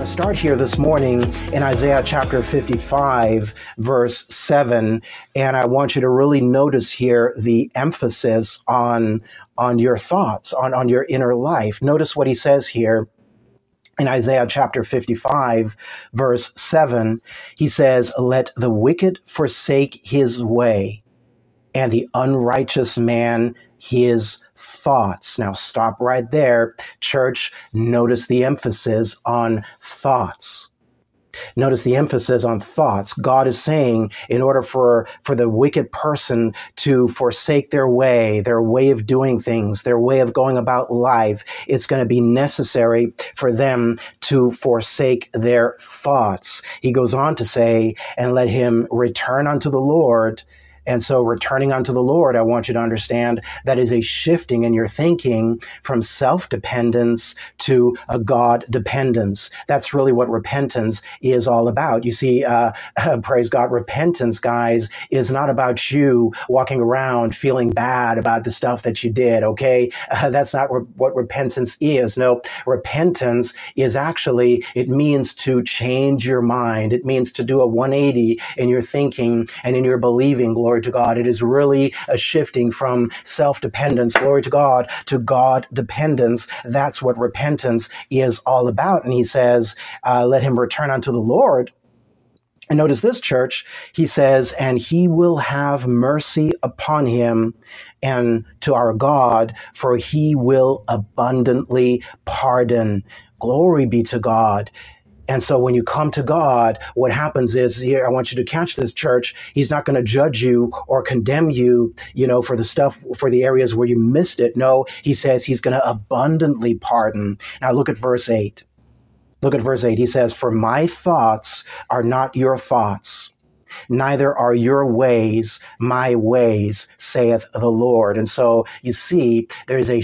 Want to start here this morning in Isaiah chapter 55, verse 7. And I want you to really notice here the emphasis on, on your thoughts, on, on your inner life. Notice what he says here in Isaiah chapter 55, verse 7, he says, Let the wicked forsake his way, and the unrighteous man his thoughts. Now, stop right there. Church, notice the emphasis on thoughts. Notice the emphasis on thoughts. God is saying, in order for, for the wicked person to forsake their way, their way of doing things, their way of going about life, it's going to be necessary for them to forsake their thoughts. He goes on to say, and let him return unto the Lord and so, returning unto the Lord, I want you to understand that is a shifting in your thinking from self dependence to a God dependence. That's really what repentance is all about. You see, uh, praise God, repentance, guys, is not about you walking around feeling bad about the stuff that you did, okay? Uh, that's not re- what repentance is. No, repentance is actually, it means to change your mind, it means to do a 180 in your thinking and in your believing, glory glory to God. It is really a shifting from self dependence, glory to God, to God dependence. That's what repentance is all about. And he says, uh, let him return unto the Lord. And notice this, church, he says, and he will have mercy upon him and to our God, for he will abundantly pardon. Glory be to God. And so when you come to God, what happens is here, I want you to catch this church. He's not going to judge you or condemn you, you know, for the stuff, for the areas where you missed it. No, he says he's going to abundantly pardon. Now look at verse 8. Look at verse 8. He says, For my thoughts are not your thoughts neither are your ways my ways, saith the Lord. And so you see, there's a,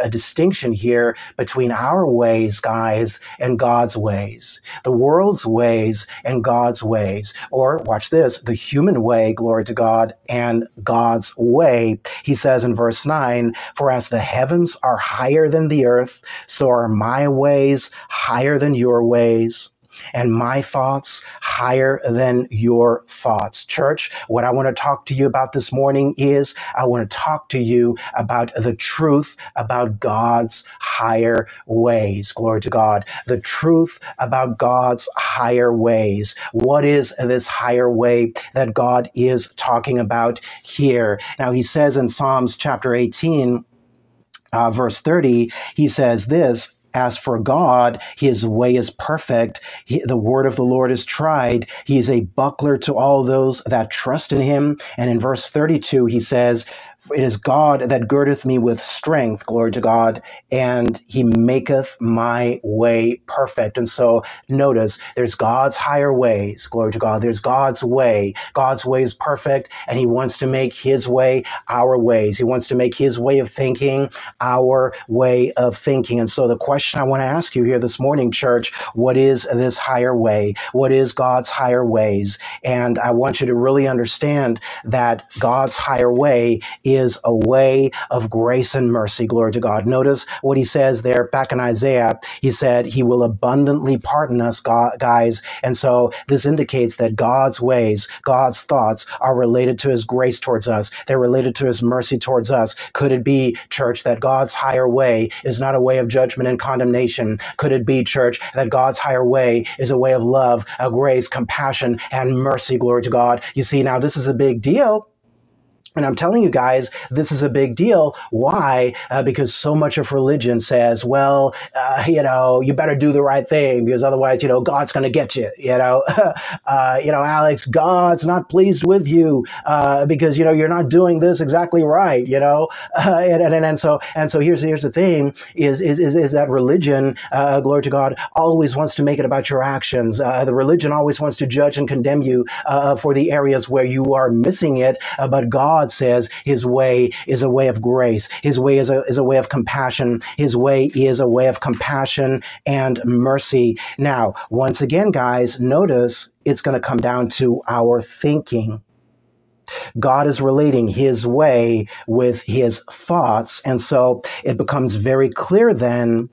a distinction here between our ways, guys, and God's ways, the world's ways and God's ways. Or watch this, the human way, glory to God, and God's way. He says in verse 9, For as the heavens are higher than the earth, so are my ways higher than your ways and my thoughts higher than your thoughts. Church, what I want to talk to you about this morning is I want to talk to you about the truth about God's higher ways. Glory to God. The truth about God's higher ways. What is this higher way that God is talking about here? Now, he says in Psalms chapter 18, uh, verse 30, he says this as for God, his way is perfect. He, the word of the Lord is tried. He is a buckler to all those that trust in him. And in verse 32, he says, it is God that girdeth me with strength, glory to God, and he maketh my way perfect. And so notice there's God's higher ways, glory to God. There's God's way. God's way is perfect, and he wants to make his way our ways. He wants to make his way of thinking our way of thinking. And so the question I want to ask you here this morning, church, what is this higher way? What is God's higher ways? And I want you to really understand that God's higher way is a way of grace and mercy. Glory to God. Notice what he says there back in Isaiah. He said, He will abundantly pardon us, guys. And so this indicates that God's ways, God's thoughts are related to his grace towards us. They're related to his mercy towards us. Could it be, church, that God's higher way is not a way of judgment and condemnation? Could it be, church, that God's higher way is a way of love, of grace, compassion, and mercy? Glory to God. You see, now this is a big deal And I'm telling you guys, this is a big deal. Why? Uh, because so much of religion says, well, uh, you know, you better do the right thing because otherwise, you know, God's going to get you. You know, uh, you know, Alex, God's not pleased with you uh, because you know you're not doing this exactly right. You know, and, and, and so and so here's here's the thing: is is is, is that religion, uh, glory to God, always wants to make it about your actions. Uh, the religion always wants to judge and condemn you for the areas where you are missing it, but God God says his way is a way of grace. His way is a, is a way of compassion. His way is a way of compassion and mercy. Now, once again, guys, notice it's going to come down to our thinking. God is relating his way with his thoughts. And so it becomes very clear then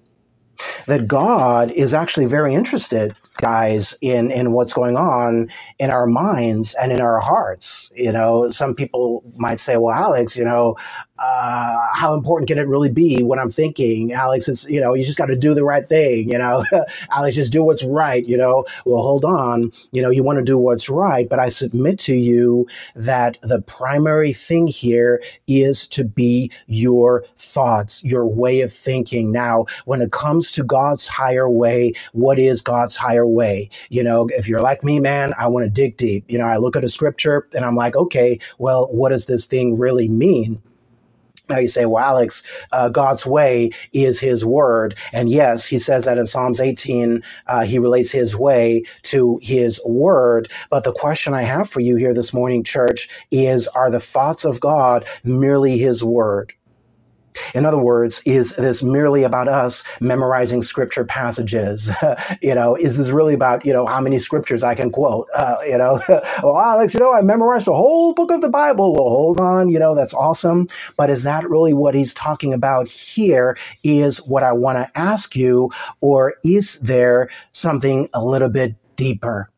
that God is actually very interested, guys, in in what's going on in our minds and in our hearts. You know, some people might say, "Well, Alex, you know, uh, how important can it really be when I'm thinking, Alex? It's you know, you just got to do the right thing. You know, Alex, just do what's right. You know, well, hold on. You know, you want to do what's right, but I submit to you that the primary thing here is to be your thoughts, your way of thinking. Now, when it comes to God's higher way, what is God's higher way? You know, if you're like me, man, I want to dig deep. You know, I look at a scripture and I'm like, okay, well, what does this thing really mean? Now you say, well, Alex, uh, God's way is his word. And yes, he says that in Psalms 18, uh, he relates his way to his word. But the question I have for you here this morning, church, is are the thoughts of God merely his word? In other words, is this merely about us memorizing scripture passages? you know, is this really about, you know, how many scriptures I can quote? Uh, you know, well, Alex, you know, I memorized the whole book of the Bible. Well, hold on, you know, that's awesome. But is that really what he's talking about here? Is what I want to ask you, or is there something a little bit deeper?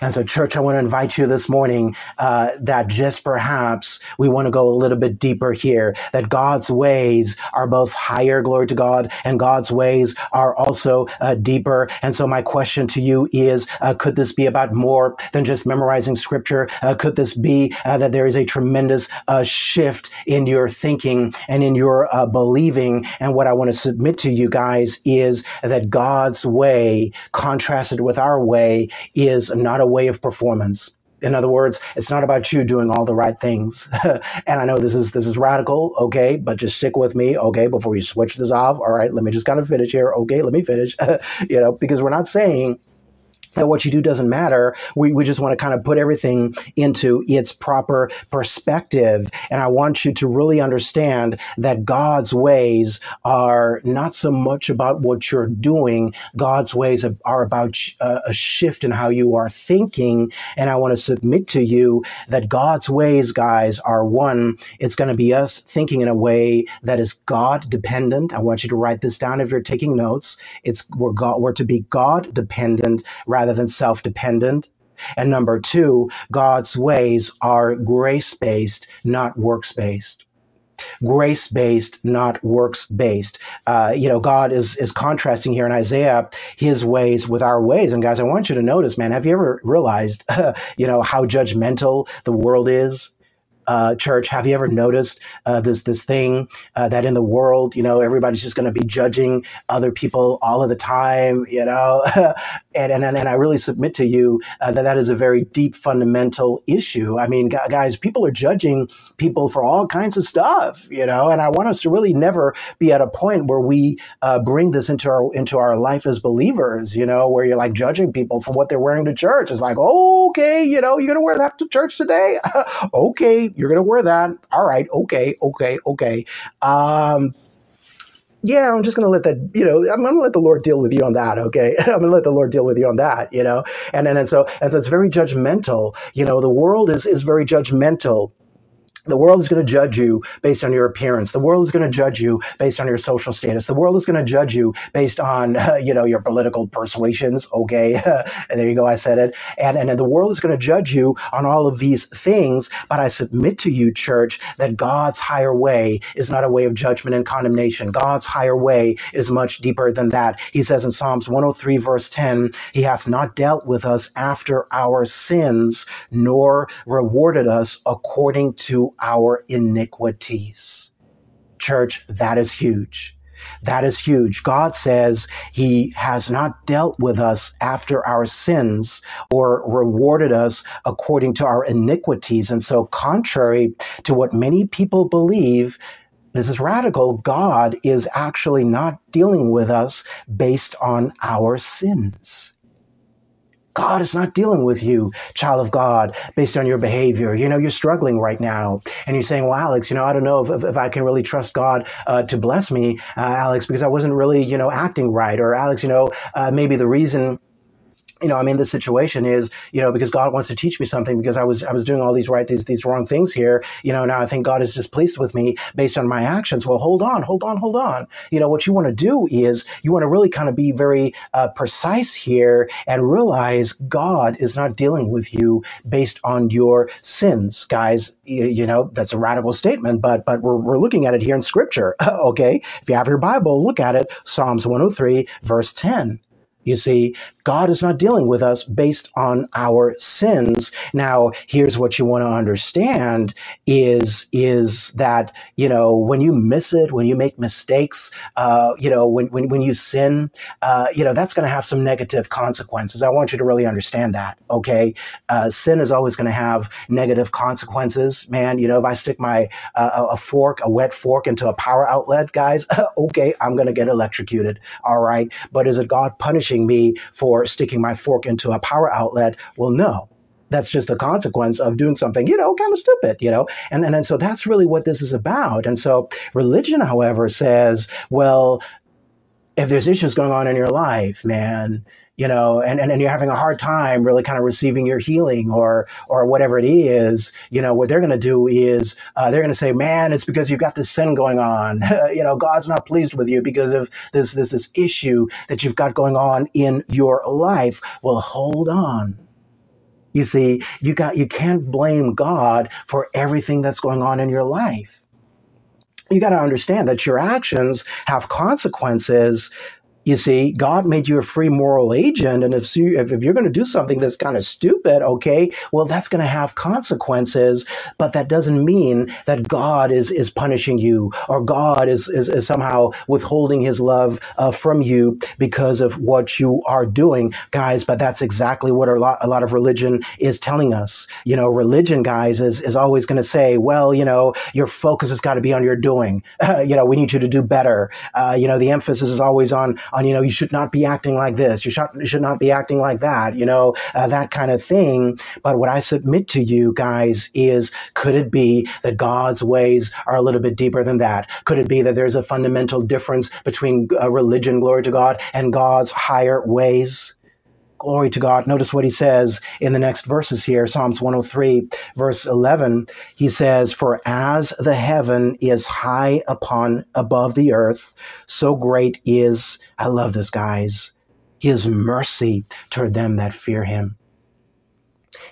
And so, church, I want to invite you this morning uh, that just perhaps we want to go a little bit deeper here, that God's ways are both higher, glory to God, and God's ways are also uh, deeper. And so, my question to you is uh, could this be about more than just memorizing scripture? Uh, could this be uh, that there is a tremendous uh, shift in your thinking and in your believing? And what I want to submit to you guys is that God's way, contrasted with our way, is not a way of performance. In other words, it's not about you doing all the right things. and I know this is this is radical, okay, but just stick with me, okay, before you switch this off. All right, let me just kind of finish here. Okay, let me finish. you know, because we're not saying that what you do doesn't matter. We, we just want to kind of put everything into its proper perspective. And I want you to really understand that God's ways are not so much about what you're doing. God's ways are about uh, a shift in how you are thinking. And I want to submit to you that God's ways, guys, are one, it's going to be us thinking in a way that is God dependent. I want you to write this down if you're taking notes. It's we're, God, we're to be God dependent rather rather than self dependent. And number two, God's ways are grace based, not works based grace based, not works based. Uh, you know, God is is contrasting here in Isaiah His ways with our ways. And guys, I want you to notice, man. Have you ever realized, uh, you know, how judgmental the world is? uh, church, have you ever noticed uh, this this thing uh, that in the world, you know, everybody's just going to be judging other people all of the time, you know? and, and and I really submit to you uh, that that is a very deep, fundamental issue. I mean, guys, people are judging people for all kinds of stuff, you know. And I want us to really never be at a point where we uh, bring this into our into our life as believers, you know, where you're like judging people for what they're wearing to church. It's like, okay, you know, you're to wear that to church today, okay you're gonna wear that. All right, okay, okay, okay. Um, yeah, I'm just going to let that, you know, I'm going to let the Lord deal with you on that. Okay. I'm going to let the Lord deal with you on that, you know? And then, and so, and so it's very judgmental. You know, the world is, is very judgmental the world is going to judge you based on your appearance. The world is going to judge you based on your social status. The world is going to judge you based on, uh, you know, your political persuasions. Okay. and there you go. I said it. And, and the world is going to judge you on all of these things. But I submit to you, church, that God's higher way is not a way of judgment and condemnation. God's higher way is much deeper than that. He says in Psalms 103, verse 10, He hath not dealt with us after our sins, nor rewarded us according to our iniquities. Church, that is huge. That is huge. God says He has not dealt with us after our sins or rewarded us according to our iniquities. And so, contrary to what many people believe, this is radical. God is actually not dealing with us based on our sins. God is not dealing with you, child of God, based on your behavior. You know, you're struggling right now. And you're saying, well, Alex, you know, I don't know if, if, I can really trust God uh, to bless me, uh, Alex, because I wasn't really, you know, acting right. Or, Alex, you know, uh, maybe the reason you know, I'm in this situation is, you know, because God wants to teach me something because I was I was doing all these right these these wrong things here. You know, now I think God is displeased with me based on my actions. Well, hold on, hold on, hold on. You know, what you want to do is you want to really kind of be very uh, precise here and realize God is not dealing with you based on your sins, guys. You, you know, that's a radical statement, but but we're we're looking at it here in Scripture. okay, if you have your Bible, look at it. Psalms 103, verse 10. You see, God is not dealing with us based on our sins. Now, here's what you want to understand is, is that, you know, when you miss it, when you make mistakes, uh, you know, when, when, when you sin, uh, you know, that's going to have some negative consequences. I want you to really understand that. Okay. Uh, sin is always going to have negative consequences, man. You know, if I stick my, uh, a fork, a wet fork into a power outlet, guys, okay, I'm going to get electrocuted. All right. But is it God punishing me for sticking my fork into a power outlet. Well, no, that's just a consequence of doing something, you know, kind of stupid, you know? And, and, and so that's really what this is about. And so religion, however, says, well, if there's issues going on in your life, man, you know, and, and, and you're having a hard time really kind of receiving your healing or or whatever it is, you know, what they're going to do is uh, they're going to say, man, it's because you've got this sin going on. you know, God's not pleased with you because of this this this issue that you've got going on in your life. Well, hold on. You see, you got you can't blame God for everything that's going on in your life you got to understand that your actions have consequences you see, God made you a free moral agent, and if you, if, if you're going to do something that's kind of stupid, okay, well, that's going to have consequences. But that doesn't mean that God is is punishing you or God is is, is somehow withholding His love uh, from you because of what you are doing, guys. But that's exactly what a lot a lot of religion is telling us. You know, religion, guys, is is always going to say, well, you know, your focus has got to be on your doing. Uh, you know, we need you to do better. Uh, you know, the emphasis is always on on, you know, you should not be acting like this. You should, you should not be acting like that, you know, uh, that kind of thing. But what I submit to you guys is could it be that God's ways are a little bit deeper than that? Could it be that there's a fundamental difference between uh, religion, glory to God, and God's higher ways? Glory to God. Notice what he says in the next verses here Psalms 103, verse 11. He says, For as the heaven is high upon above the earth, so great is, I love this, guys, his mercy toward them that fear him.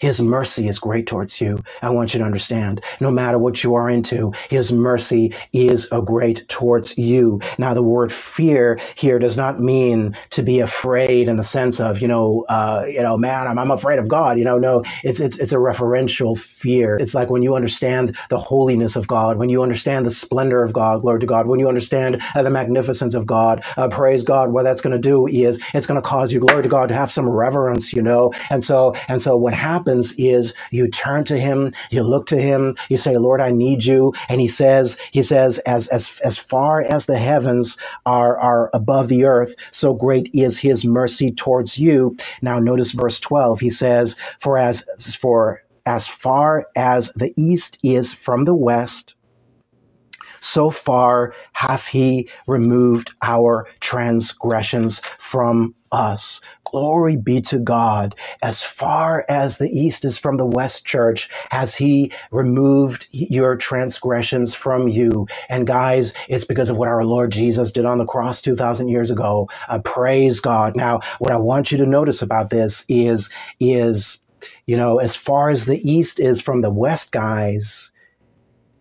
His mercy is great towards you. I want you to understand. No matter what you are into, His mercy is a great towards you. Now, the word fear here does not mean to be afraid in the sense of, you know, uh, you know, man, I'm, I'm afraid of God. You know, no, it's, it's, it's a referential fear. It's like when you understand the holiness of God, when you understand the splendor of God, glory to God, when you understand uh, the magnificence of God, uh, praise God, what that's going to do is it's going to cause you, glory to God, to have some reverence, you know? And so, and so what happens happens is you turn to him, you look to him, you say, Lord, I need you. And he says, he says, as, as, as far as the heavens are, are above the earth, so great is his mercy towards you. Now notice verse 12. He says, for as, for as far as the east is from the west, so far hath he removed our transgressions from us. Glory be to God. As far as the east is from the west, church, has he removed your transgressions from you. And guys, it's because of what our Lord Jesus did on the cross 2,000 years ago. Uh, praise God. Now, what I want you to notice about this is, is, you know, as far as the east is from the west, guys,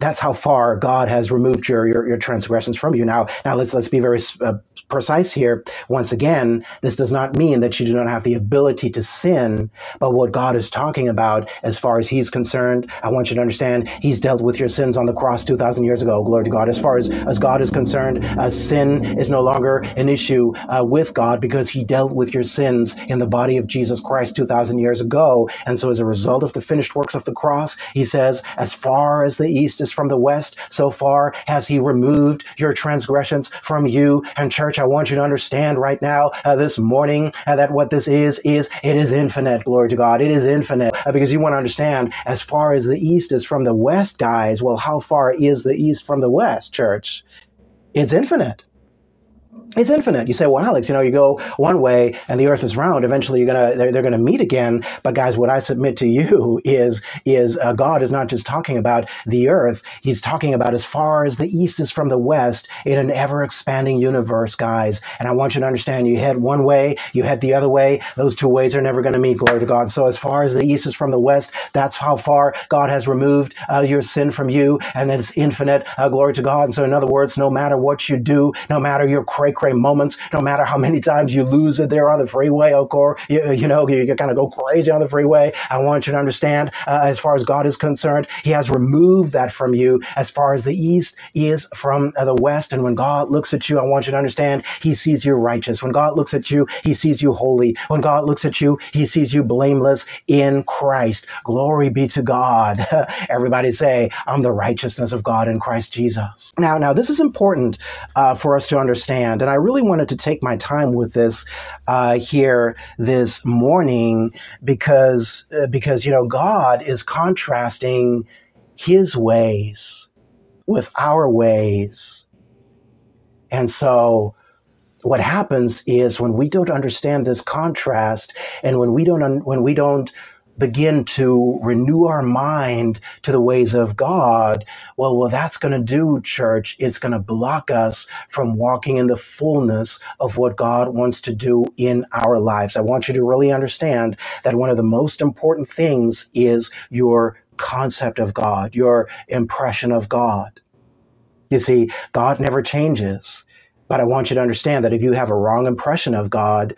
That's how far God has removed your, your, your transgressions from you. Now, now let's let's be very uh, precise here. Once again, this does not mean that you do not have the ability to sin, but what God is talking about, as far as He's concerned, I want you to understand He's dealt with your sins on the cross two thousand years ago. Glory to God. As far as as God is concerned, uh, sin is no longer an issue uh, with God because He dealt with your sins in the body of Jesus Christ two thousand years ago. And so, as a result of the finished works of the cross, He says, as far as the east is from the west, so far has he removed your transgressions from you. And church, I want you to understand right now, uh, this morning, uh, that what this is, is it is infinite. Glory to God. It is infinite uh, because you want to understand as far as the east is from the west, guys. Well, how far is the east from the west, church? It's infinite it's infinite. You say, well, Alex, you know, you go one way and the earth is round. Eventually you're to, they're, they're going to meet again. But guys, what I submit to you is, is uh, God is not just talking about the earth. He's talking about as far as the east is from the west in an ever expanding universe, guys. And I want you to understand you head one way, you head the other way. Those two ways are never going to meet. Glory to God. So as far as the east is from the west, that's how far God has removed uh, your sin from you. And it's infinite. Uh, glory to God. And so in other words, no matter what you do, no matter your cray cray moments, no matter how many times you lose it there on the freeway, course, you, you know, you, you kind of go crazy on the freeway. I want you to understand, uh, as far as God is concerned, He has removed that from you as far as the east is from uh, the west. And when God looks at you, I want you to understand, He sees you righteous. When God looks at you, He sees you holy. When God looks at you, He sees you blameless in Christ. Glory be to God. Everybody say, I'm the righteousness of God in Christ Jesus. Now, now this is important uh, for us to understand. And I really wanted to take my time with this uh, here this morning because uh, because you know God is contrasting His ways with our ways, and so what happens is when we don't understand this contrast and when we don't un- when we don't begin to renew our mind to the ways of God, well, well, that's going to do, church. It's going to block us from walking in the fullness of what God wants to do in our lives. I want you to really understand that one of the most important things is your concept of God, your impression of God. You see, God never changes. But I want you to understand that if you have a wrong impression of God,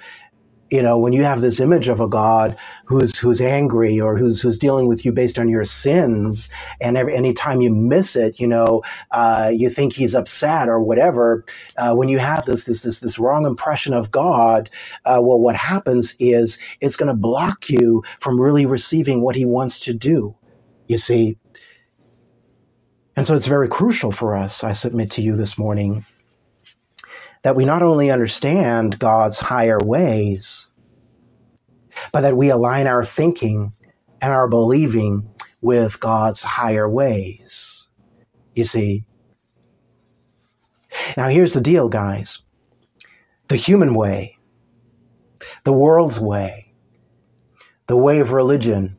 you know when you have this image of a god who's who's angry or who's who's dealing with you based on your sins and every anytime you miss it you know uh, you think he's upset or whatever uh, when you have this this this this wrong impression of god uh, well what happens is it's going to block you from really receiving what he wants to do you see? And so it's very crucial for us i submit to you this morning that we not only understand God's higher ways, but that we align our thinking and our believing with God's higher ways. You see? Now, here's the deal, guys the human way, the world's way, the way of religion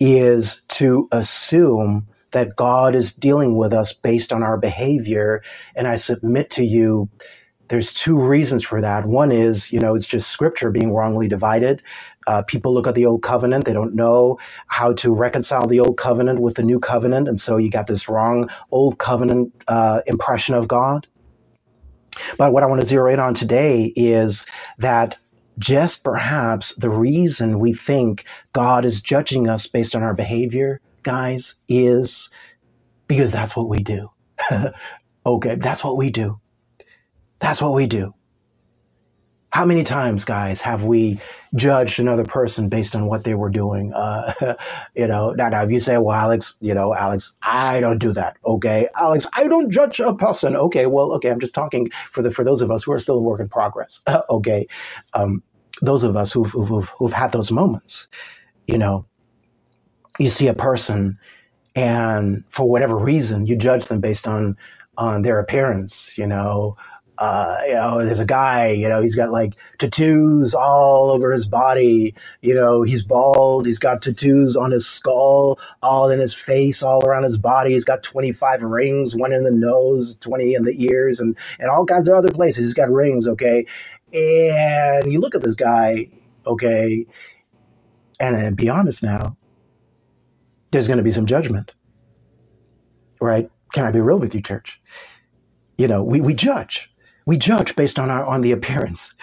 is to assume that God is dealing with us based on our behavior. And I submit to you there's two reasons for that. One is, you know, it's just scripture being wrongly divided. Uh, people look at the old covenant, they don't know how to reconcile the old covenant with the new covenant. And so you got this wrong old covenant uh, impression of God. But what I want to zero in on today is that just perhaps the reason we think God is judging us based on our behavior, guys, is because that's what we do. okay, that's what we do. That's what we do. How many times, guys, have we judged another person based on what they were doing? Uh, you know, now, now, if you say, well, Alex, you know, Alex, I don't do that. Okay. Alex, I don't judge a person. Okay. Well, okay. I'm just talking for the, for those of us who are still a work in progress. okay. Um, those of us who've, who've, who've had those moments, you know, you see a person and for whatever reason, you judge them based on, on their appearance, you know, uh, you know, there's a guy, you know, he's got like tattoos all over his body. You know, he's bald. He's got tattoos on his skull, all in his face, all around his body. He's got 25 rings, one in the nose, 20 in the ears, and, and all kinds of other places. He's got rings, okay? And you look at this guy, okay, and, and be honest now, there's going to be some judgment right? Can I be real with you, church? You know, we, we judge. We judge based on our on the appearance.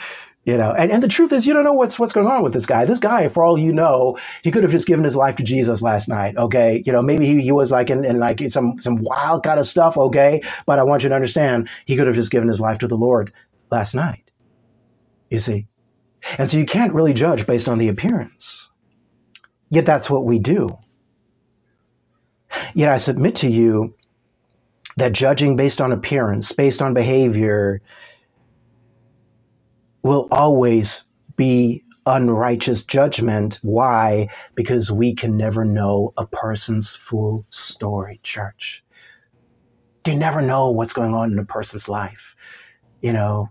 You know, and, and the truth is you don't know what's what's going on with this guy. This guy, for all you know, he could have just given his life to Jesus last night. Okay. You know, maybe he, he was like in, in like some some wild kind of stuff, okay. But I want you to understand he could have just given his life to the Lord last night. You see? And so you can't really judge based on the appearance. Yet that's what we do. Yet I submit to you that judging based on appearance, based on behavior, will always be unrighteous judgment. Why? Because we can never know a person's full story, church. You never know what's going on in a person's life. You know,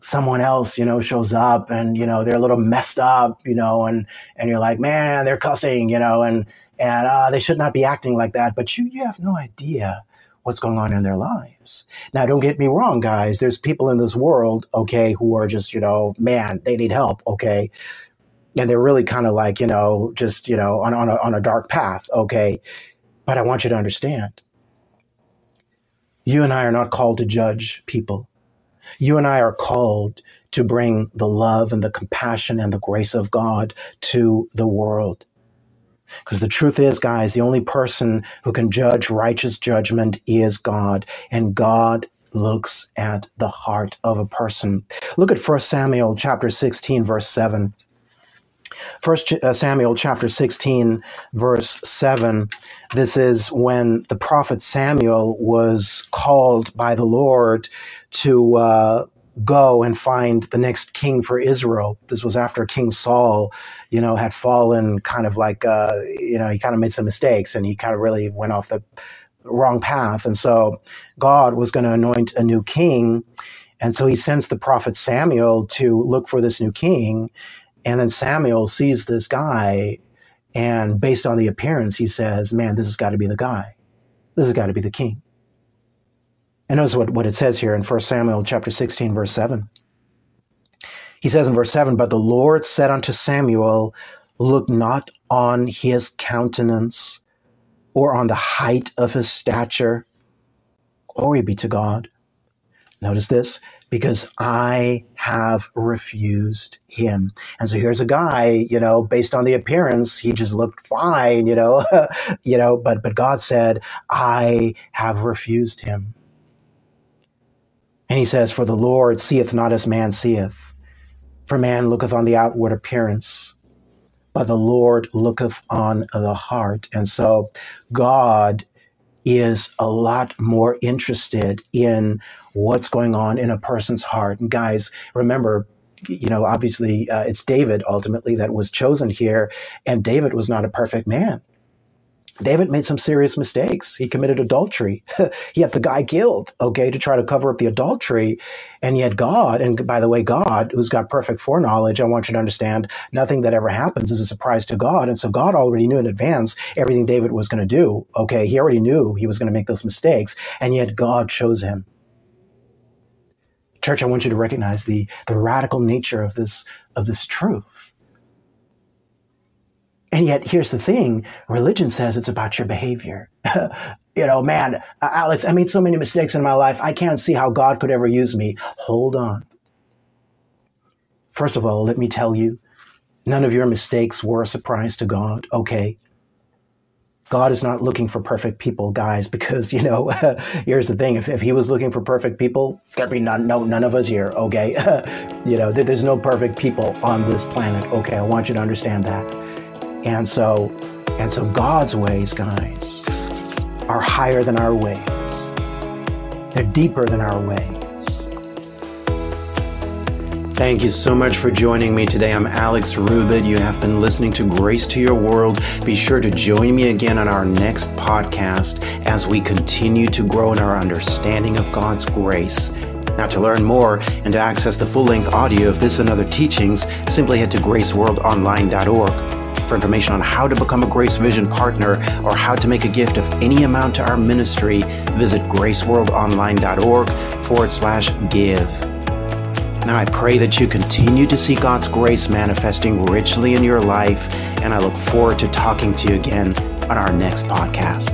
someone else, you know, shows up and, you know, they're a little messed up, you know, and, and you're like, man, they're cussing, you know, and, and uh, they should not be acting like that. But you, you have no idea what's going on in their lives. Now, don't get me wrong, guys. There's people in this world, okay, who are just, you know, man, they need help, okay. And they're really kind of like, you know, just, you know, on, on, a, on a dark path, okay. But I want you to understand you and I are not called to judge people. You and I are called to bring the love and the compassion and the grace of God to the world. Because the truth is, guys, the only person who can judge righteous judgment is God. And God looks at the heart of a person. Look at 1 Samuel chapter 16, verse 7. First uh, Samuel chapter 16, verse 7. This is when the prophet Samuel was called by the Lord to uh, go and find the next king for Israel. This was after King Saul, you know, had fallen kind of like, uh, you know, he kind of made some mistakes and he kind of really went off the wrong path. And so God was going to anoint a new king. And so he sends the prophet Samuel to look for this new king. And then Samuel sees this guy. And based on the appearance, he says, man, this has got to be the guy. This has got to be the king. And notice what, what it says here in 1 Samuel chapter 16, verse 7. He says in verse 7, But the Lord said unto Samuel, Look not on his countenance or on the height of his stature. Glory be to God. Notice this, because I have refused him. And so here's a guy, you know, based on the appearance, he just looked fine, you know, you know, but but God said, I have refused him. And he says, For the Lord seeth not as man seeth. For man looketh on the outward appearance, but the Lord looketh on the heart. And so God is a lot more interested in what's going on in a person's heart. And guys, remember, you know, obviously uh, it's David ultimately that was chosen here, and David was not a perfect man. David made some serious mistakes. He committed adultery. he had the guy killed, okay, to try to cover up the adultery. And yet, God, and by the way, God, who's got perfect foreknowledge, I want you to understand nothing that ever happens is a surprise to God. And so, God already knew in advance everything David was going to do, okay? He already knew he was going to make those mistakes. And yet, God chose him. Church, I want you to recognize the, the radical nature of this, of this truth and yet, here's the thing religion says it's about your behavior. you know, man, uh, Alex, I made so many mistakes in my life. I can't see how God could ever use me. Hold on. First of all, let me tell you, none of your mistakes were a surprise to God, okay? God is not looking for perfect people, guys, because, you know, here's the thing. If, if he was looking for perfect people, there'd be none, no, none of us here, okay? you know, there's no perfect people on this planet, okay? I want you to understand that. And so, and so God's ways, guys, are higher than our ways. They're deeper than our ways. Thank you so much for joining me today. I'm Alex Rubit. You have been listening to Grace to Your World. Be sure to join me again on our next podcast as we continue to grow in our understanding of God's grace. Now, to learn more and to access the full length audio of this and other teachings, simply head to graceworldonline.org for information on how to become a Grace Vision partner or how to make a gift of any amount to our ministry, visit graceworldonline.org forward slash give. Now, I pray that you continue to see God's grace manifesting richly in your life, and I look forward to talking to you again on our next podcast.